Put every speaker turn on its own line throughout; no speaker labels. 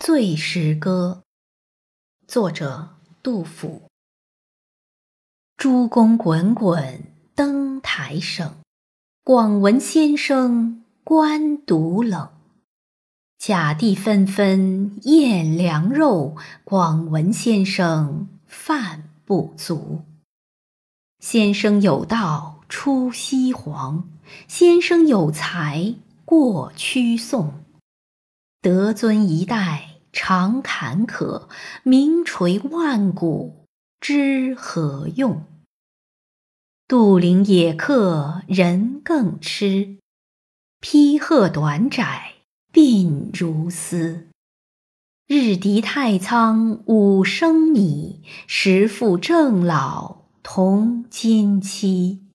《醉时歌》作者杜甫。诸公滚滚登台声，广闻先生官独冷。甲地纷纷宴良肉，广闻先生饭不足。先生有道出西黄，先生有才过曲宋。德尊一代。常坎坷，名垂万古，知何用？杜陵野客人更痴，披鹤短窄鬓如丝。日敌太仓五升米，时负正老同今期。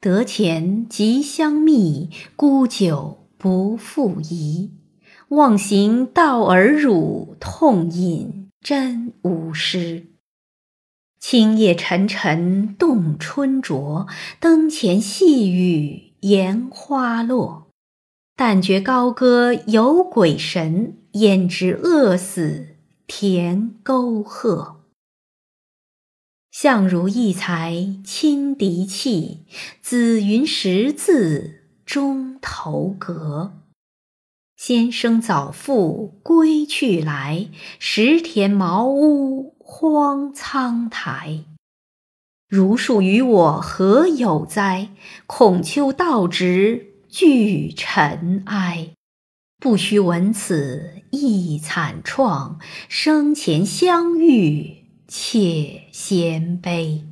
得钱即相觅，沽酒不复疑。忘形道尔辱，痛饮真无诗。青叶沉沉动春酌，灯前细雨檐花落。但觉高歌有鬼神，焉知饿死填沟壑。相如异才轻敌气，紫云识字中头阁。先生早复归去来，石田茅屋荒苍苔。如树与我何有哉？孔丘道直俱尘埃。不须闻此一惨怆，生前相遇且先悲。